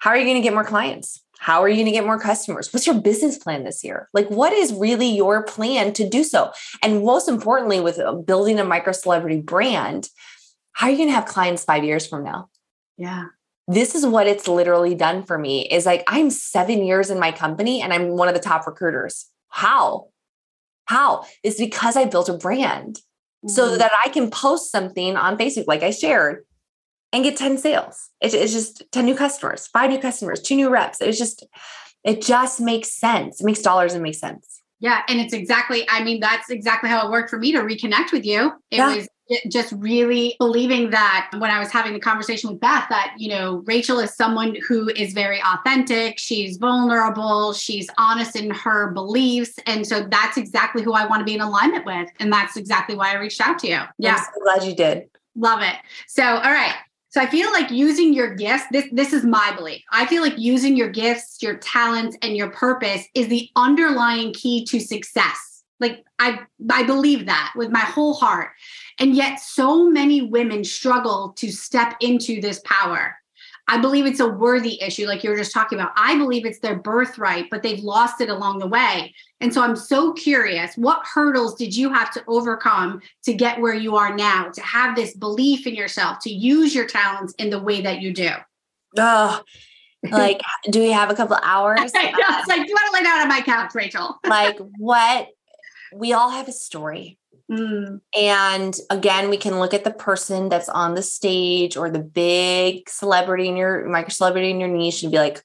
S2: How are you going to get more clients? How are you going to get more customers? What's your business plan this year? Like, what is really your plan to do so? And most importantly, with uh, building a micro celebrity brand, how are you going to have clients five years from now?
S1: Yeah.
S2: This is what it's literally done for me is like, I'm seven years in my company and I'm one of the top recruiters. How? How? It's because I built a brand mm-hmm. so that I can post something on Facebook, like I shared, and get 10 sales. It's, it's just 10 new customers, five new customers, two new reps. It's just, it just makes sense. It makes dollars and makes sense.
S1: Yeah. And it's exactly, I mean, that's exactly how it worked for me to reconnect with you. It yeah. was just really believing that when I was having the conversation with Beth, that, you know, Rachel is someone who is very authentic. She's vulnerable. She's honest in her beliefs. And so that's exactly who I want to be in alignment with. And that's exactly why I reached out to you. Yeah.
S2: I'm so glad you did.
S1: Love it. So, all right. So I feel like using your gifts, this, this is my belief. I feel like using your gifts, your talents, and your purpose is the underlying key to success. Like I I believe that with my whole heart. And yet so many women struggle to step into this power. I believe it's a worthy issue, like you were just talking about. I believe it's their birthright, but they've lost it along the way. And so I'm so curious what hurdles did you have to overcome to get where you are now, to have this belief in yourself, to use your talents in the way that you do?
S2: Oh, like, do we have a couple hours?
S1: I know. It's like, do you want to lay down on my couch, Rachel?
S2: like, what? We all have a story.
S1: Mm.
S2: And again, we can look at the person that's on the stage or the big celebrity in your micro celebrity in your niche and be like,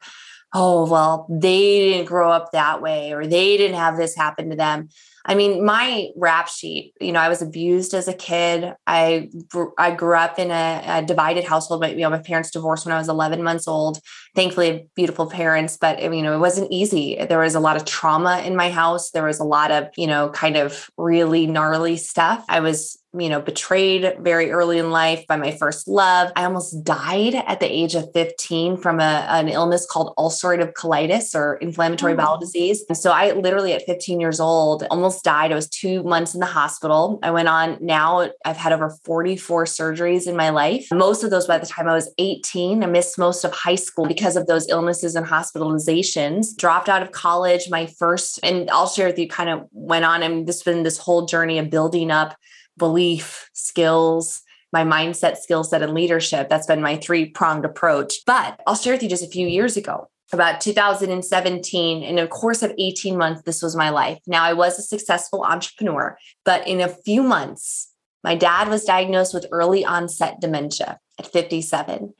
S2: oh, well, they didn't grow up that way or they didn't have this happen to them. I mean, my rap sheet, you know, I was abused as a kid. I I grew up in a, a divided household. My, you know, my parents divorced when I was 11 months old. Thankfully, beautiful parents, but you know, it wasn't easy. There was a lot of trauma in my house. There was a lot of, you know, kind of really gnarly stuff. I was you know, betrayed very early in life by my first love. I almost died at the age of 15 from a, an illness called ulcerative colitis or inflammatory oh. bowel disease. And so I literally at 15 years old almost died. I was two months in the hospital. I went on now, I've had over 44 surgeries in my life. Most of those by the time I was 18. I missed most of high school because of those illnesses and hospitalizations. Dropped out of college, my first, and I'll share with you kind of went on. and this has been this whole journey of building up belief, skills, my mindset, skill set, and leadership. That's been my three pronged approach. But I'll share with you just a few years ago, about 2017, in a course of 18 months, this was my life. Now, I was a successful entrepreneur, but in a few months, my dad was diagnosed with early onset dementia at 57.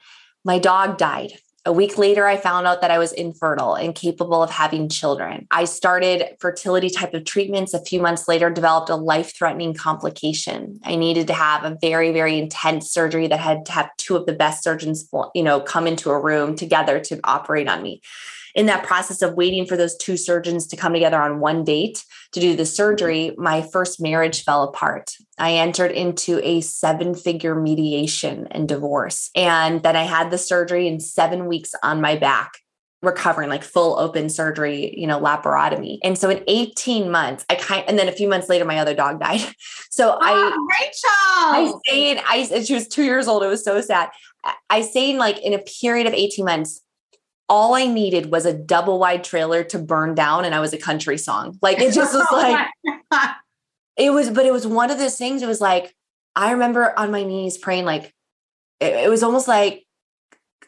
S2: My dog died a week later, I found out that I was infertile and capable of having children. I started fertility type of treatments. A few months later, developed a life threatening complication. I needed to have a very, very intense surgery that had to have two of the best surgeons, you know, come into a room together to operate on me in that process of waiting for those two surgeons to come together on one date to do the surgery, my first marriage fell apart. I entered into a seven figure mediation and divorce. And then I had the surgery in seven weeks on my back recovering like full open surgery, you know, laparotomy. And so in 18 months, I kind and then a few months later, my other dog died. So
S1: oh,
S2: I
S1: Rachel.
S2: I stayed, I she was two years old. It was so sad. I stayed like in a period of 18 months, all I needed was a double wide trailer to burn down and I was a country song. Like it just was like it was, but it was one of those things. It was like, I remember on my knees praying, like it, it was almost like,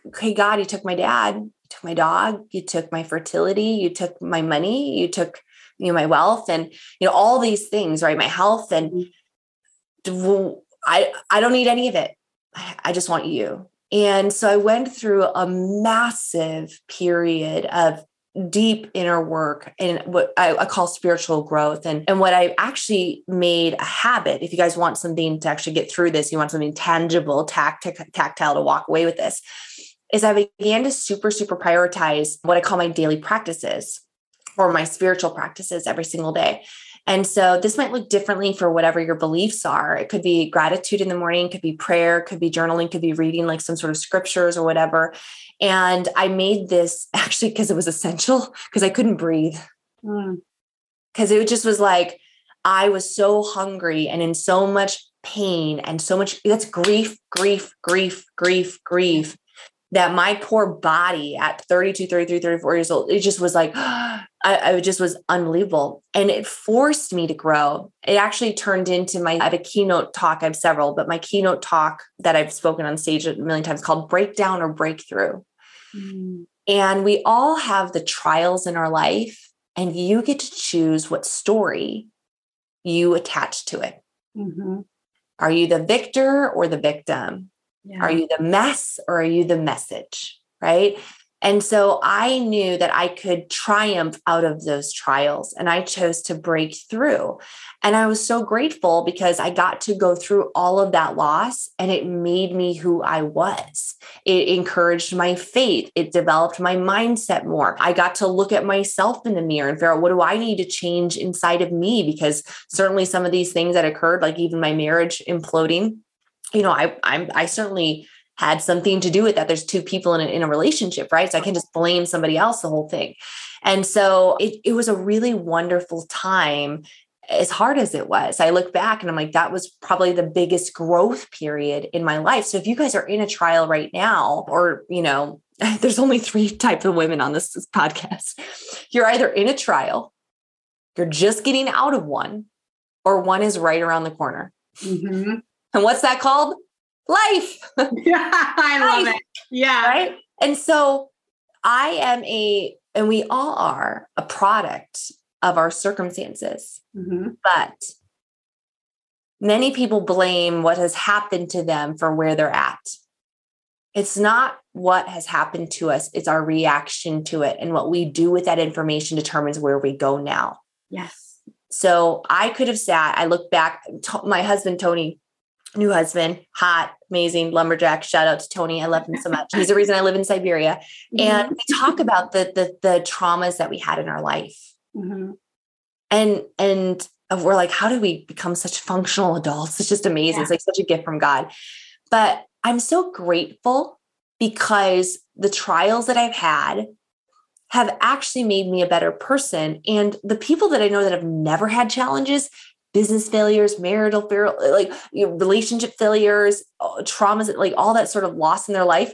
S2: okay, God, you took my dad, you took my dog, you took my fertility, you took my money, you took you know my wealth and you know all these things, right? My health and mm-hmm. I I don't need any of it. I just want you. And so I went through a massive period of deep inner work and what I, I, call spiritual growth. And, and what I actually made a habit, if you guys want something to actually get through this, you want something tangible, tact, tactile to walk away with this, is I began to super, super prioritize what I call my daily practices or my spiritual practices every single day. And so this might look differently for whatever your beliefs are. It could be gratitude in the morning, could be prayer, could be journaling, could be reading like some sort of scriptures or whatever. And I made this actually because it was essential because I couldn't breathe. Because mm. it just was like, I was so hungry and in so much pain and so much that's grief, grief, grief, grief, grief that my poor body at 32, 33, 34 years old, it just was like, I, I just was unbelievable. And it forced me to grow. It actually turned into my, I have a keynote talk, I have several, but my keynote talk that I've spoken on stage a million times called Breakdown or Breakthrough. Mm. And we all have the trials in our life, and you get to choose what story you attach to it. Mm-hmm. Are you the victor or the victim? Yeah. Are you the mess or are you the message? Right. And so I knew that I could triumph out of those trials and I chose to break through. And I was so grateful because I got to go through all of that loss and it made me who I was. It encouraged my faith. It developed my mindset more. I got to look at myself in the mirror and figure out what do I need to change inside of me? Because certainly some of these things that occurred, like even my marriage imploding, you know, I I'm I certainly had something to do with that. There's two people in a, in a relationship, right? So I can just blame somebody else the whole thing. And so it, it was a really wonderful time as hard as it was, I look back and I'm like, that was probably the biggest growth period in my life. So if you guys are in a trial right now, or, you know, there's only three types of women on this, podcast. You're either in a trial, you're just getting out of one, or one is right around the corner. Mm-hmm. And what's that called? Life.
S1: yeah, I love it. Yeah.
S2: Right. And so I am a, and we all are a product of our circumstances. Mm-hmm. But many people blame what has happened to them for where they're at. It's not what has happened to us, it's our reaction to it. And what we do with that information determines where we go now.
S1: Yes.
S2: So I could have sat, I look back, my husband, Tony, new husband, hot, amazing lumberjack. Shout out to Tony. I love him so much. He's the reason I live in Siberia. And mm-hmm. we talk about the, the, the traumas that we had in our life Mm-hmm. And and we're like, how do we become such functional adults? It's just amazing. Yeah. It's like such a gift from God. But I'm so grateful because the trials that I've had have actually made me a better person. And the people that I know that have never had challenges, business failures, marital failure, like you know, relationship failures, uh, traumas, like all that sort of loss in their life,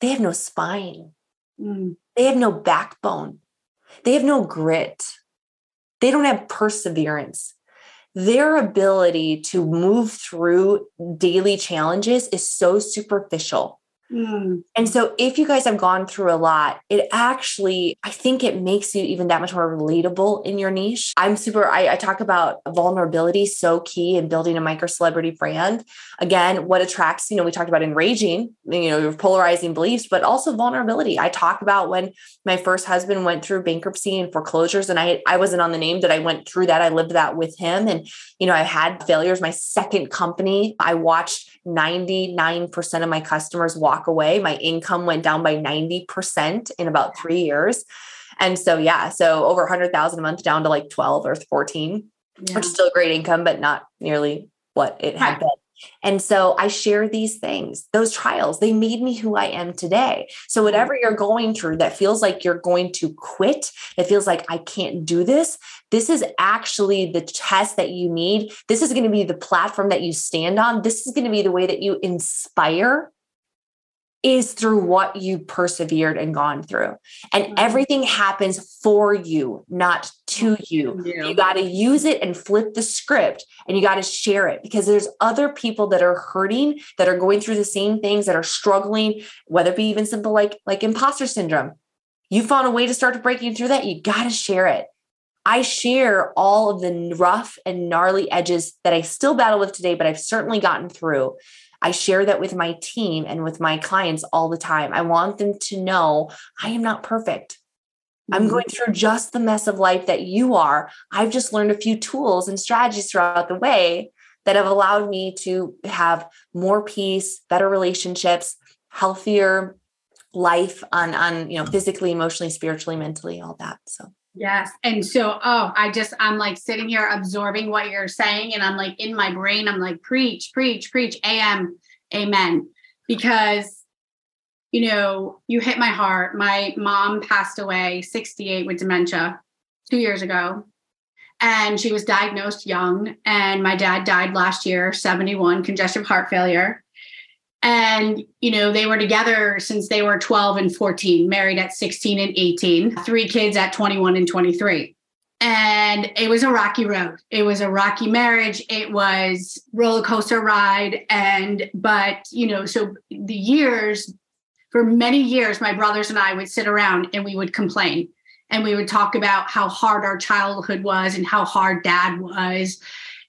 S2: they have no spine. Mm. They have no backbone. They have no grit. They don't have perseverance. Their ability to move through daily challenges is so superficial. Mm. And so, if you guys have gone through a lot, it actually, I think it makes you even that much more relatable in your niche. I'm super, I, I talk about vulnerability so key in building a micro celebrity brand. Again, what attracts, you know, we talked about enraging, you know, your polarizing beliefs, but also vulnerability. I talk about when my first husband went through bankruptcy and foreclosures, and I, I wasn't on the name that I went through that. I lived that with him. And, you know, I had failures. My second company, I watched 99% of my customers walk away. My income went down by 90% in about three years. And so, yeah, so over 100,000 a month down to like 12 or 14, yeah. which is still a great income, but not nearly what it had been. And so I share these things, those trials, they made me who I am today. So, whatever you're going through that feels like you're going to quit, it feels like I can't do this, this is actually the test that you need. This is going to be the platform that you stand on. This is going to be the way that you inspire is through what you persevered and gone through. And mm-hmm. everything happens for you, not to you. You got to use it and flip the script and you got to share it because there's other people that are hurting, that are going through the same things, that are struggling, whether it be even simple like like imposter syndrome. You found a way to start breaking through that, you got to share it. I share all of the rough and gnarly edges that I still battle with today, but I've certainly gotten through. I share that with my team and with my clients all the time. I want them to know I am not perfect. I'm mm-hmm. going through just the mess of life that you are. I've just learned a few tools and strategies throughout the way that have allowed me to have more peace, better relationships, healthier life on on you know physically, emotionally, spiritually, mentally, all that. So
S1: Yes. And so, oh, I just, I'm like sitting here absorbing what you're saying. And I'm like in my brain, I'm like, preach, preach, preach, AM, amen. Because, you know, you hit my heart. My mom passed away 68 with dementia two years ago. And she was diagnosed young. And my dad died last year, 71, congestive heart failure and you know they were together since they were 12 and 14 married at 16 and 18 three kids at 21 and 23 and it was a rocky road. It was a rocky marriage. It was roller coaster ride. And but you know so the years for many years my brothers and i would sit around and we would complain. And we would talk about how hard our childhood was and how hard dad was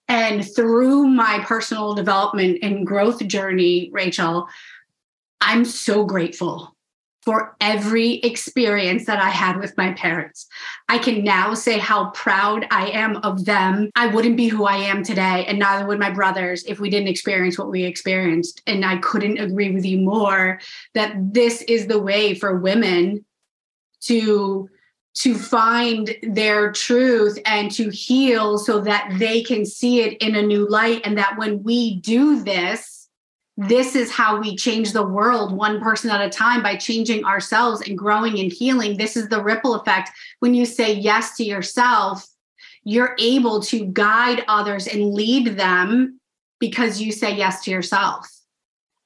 S1: and through my personal development and growth journey, Rachel, I'm so grateful for every experience that I had with my parents. I can now say how proud I am of them. I wouldn't be who I am today, and neither would my brothers if we didn't experience what we experienced. And I couldn't agree with you more that this is the way for women to to find their truth and to heal so that they can see it in a new light. And that when we do this, this is how we change the world one person at a time by changing ourselves and growing and healing. This is the ripple effect. When you say yes to yourself, you're able to guide others and lead them because you say yes to yourself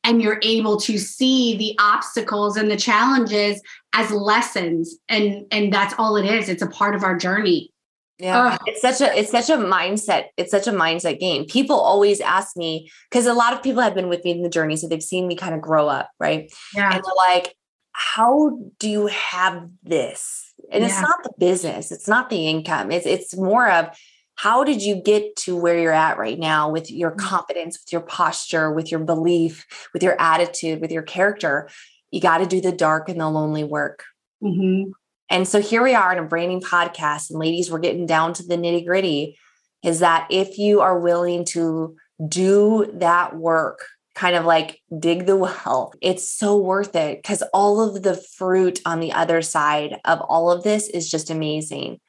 S1: and you're able to see the obstacles and the challenges as lessons and and that's all it is. It's a part of our journey.
S2: Yeah. It's such a it's such a mindset it's such a mindset game. People always ask me because a lot of people have been with me in the journey so they've seen me kind of grow up right? Yeah. And they're like how do you have this? And yeah. it's not the business it's not the income it's it's more of how did you get to where you're at right now with your mm. confidence with your posture with your belief with your attitude with your character you got to do the dark and the lonely work mm-hmm. and so here we are in a branding podcast and ladies we're getting down to the nitty gritty is that if you are willing to do that work kind of like dig the well. It's so worth it because all of the fruit on the other side of all of this is just amazing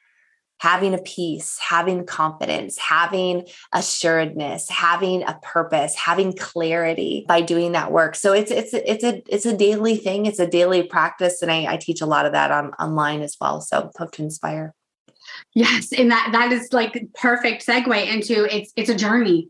S2: having a peace, having confidence, having assuredness, having a purpose, having clarity by doing that work. So it's it's it's a it's a daily thing. It's a daily practice, and I, I teach a lot of that on online as well. So hope to inspire.
S1: Yes, and that that is like perfect segue into it's it's a journey.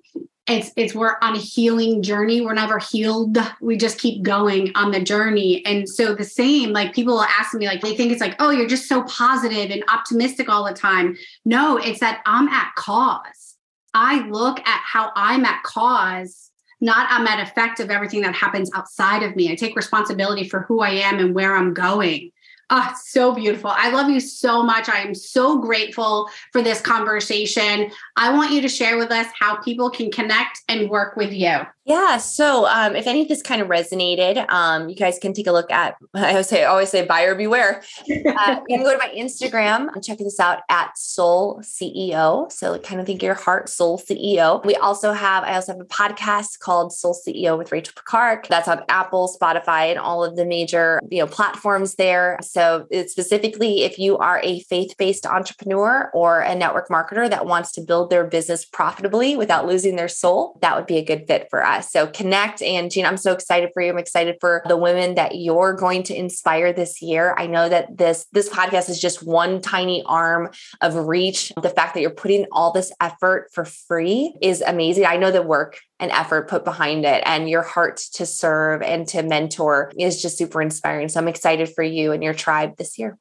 S1: It's it's we're on a healing journey. We're never healed. We just keep going on the journey. And so the same like people will ask me like they think it's like oh you're just so positive and optimistic all the time. No it's that i'm at cause. I look at how i'm at cause not i'm at effect of everything that happens outside of me. I take responsibility for who i am and where i'm going Oh, so beautiful. I love you so much. I am so grateful for this conversation. I want you to share with us how people can connect and work with you.
S2: Yeah. So um, if any of this kind of resonated, um, you guys can take a look at, I always say, always say buyer beware. Uh, you can go to my Instagram and check this out at soul CEO. So kind of think your heart, soul CEO. We also have, I also have a podcast called Soul CEO with Rachel Pekarek. That's on Apple, Spotify, and all of the major, you know, platforms there. So it's specifically if you are a faith-based entrepreneur or a network marketer that wants to build their business profitably without losing their soul, that would be a good fit for us. So connect. And Gina, I'm so excited for you. I'm excited for the women that you're going to inspire this year. I know that this this podcast is just one tiny arm of reach. The fact that you're putting all this effort for free is amazing. I know the work and effort put behind it and your heart to serve and to mentor is just super inspiring. So I'm excited for you and your tribe this year.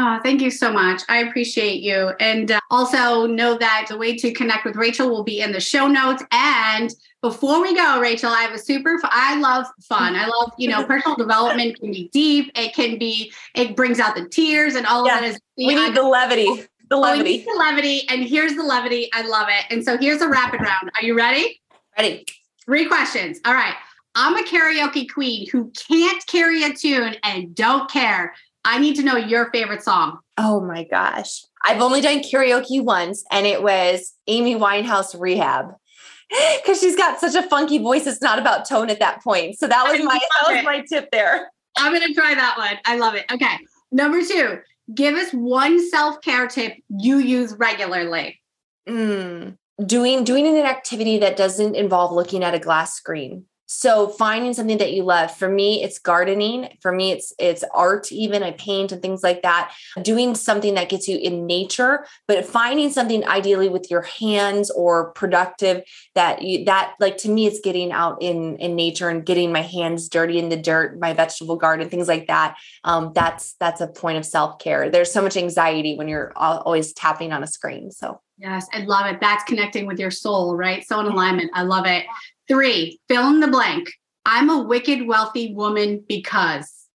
S1: Oh, thank you so much. I appreciate you. And uh, also know that the way to connect with Rachel will be in the show notes. And before we go, Rachel, I have a super, I love fun. I love, you know, personal development can be deep. It can be, it brings out the tears and all yeah. of that is.
S2: We need the levity. The levity.
S1: Oh, the levity. And here's the levity. I love it. And so here's a rapid round. Are you ready?
S2: Ready.
S1: Three questions. All right. I'm a karaoke queen who can't carry a tune and don't care. I need to know your favorite song.
S2: Oh my gosh. I've only done karaoke once, and it was Amy Winehouse Rehab. Because she's got such a funky voice. It's not about tone at that point. So that was my that was my tip there.
S1: I'm gonna try that one. I love it. Okay. Number two, give us one self-care tip you use regularly.
S2: Mm, doing doing an activity that doesn't involve looking at a glass screen. So finding something that you love. For me, it's gardening. For me, it's it's art, even I paint and things like that. Doing something that gets you in nature, but finding something ideally with your hands or productive that you that like to me, it's getting out in in nature and getting my hands dirty in the dirt, my vegetable garden, things like that. Um, that's that's a point of self care. There's so much anxiety when you're always tapping on a screen. So
S1: Yes, I love it. That's connecting with your soul, right? So in alignment. I love it. Three, fill in the blank. I'm a wicked wealthy woman because.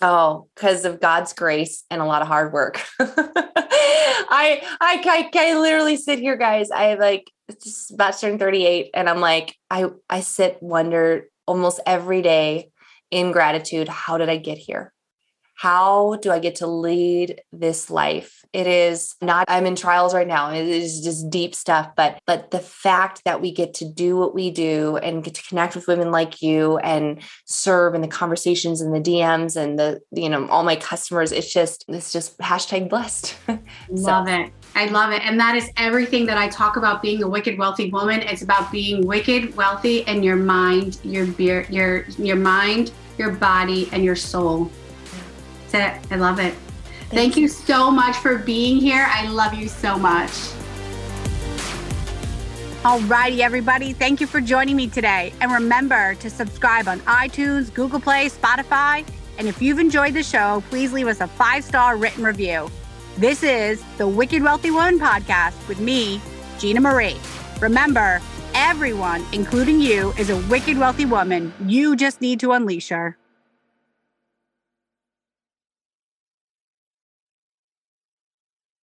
S2: Oh, because of God's grace and a lot of hard work. I, I, I, I literally sit here, guys. I like just about turning 38, and I'm like, I, I sit wonder almost every day in gratitude. How did I get here? How do I get to lead this life? It is not, I'm in trials right now. It is just deep stuff. But but the fact that we get to do what we do and get to connect with women like you and serve in the conversations and the DMs and the, you know, all my customers, it's just, it's just hashtag blessed.
S1: Love it. I love it. And that is everything that I talk about being a wicked wealthy woman. It's about being wicked wealthy in your mind, your beer, your your mind, your body, and your soul. That's it. I love it. Thank you so much for being here. I love you so much. Alrighty, everybody. Thank you for joining me today. And remember to subscribe on iTunes, Google Play, Spotify. And if you've enjoyed the show, please leave us a five star written review. This is the Wicked Wealthy Woman podcast with me, Gina Marie. Remember, everyone, including you, is a wicked wealthy woman. You just need to unleash her.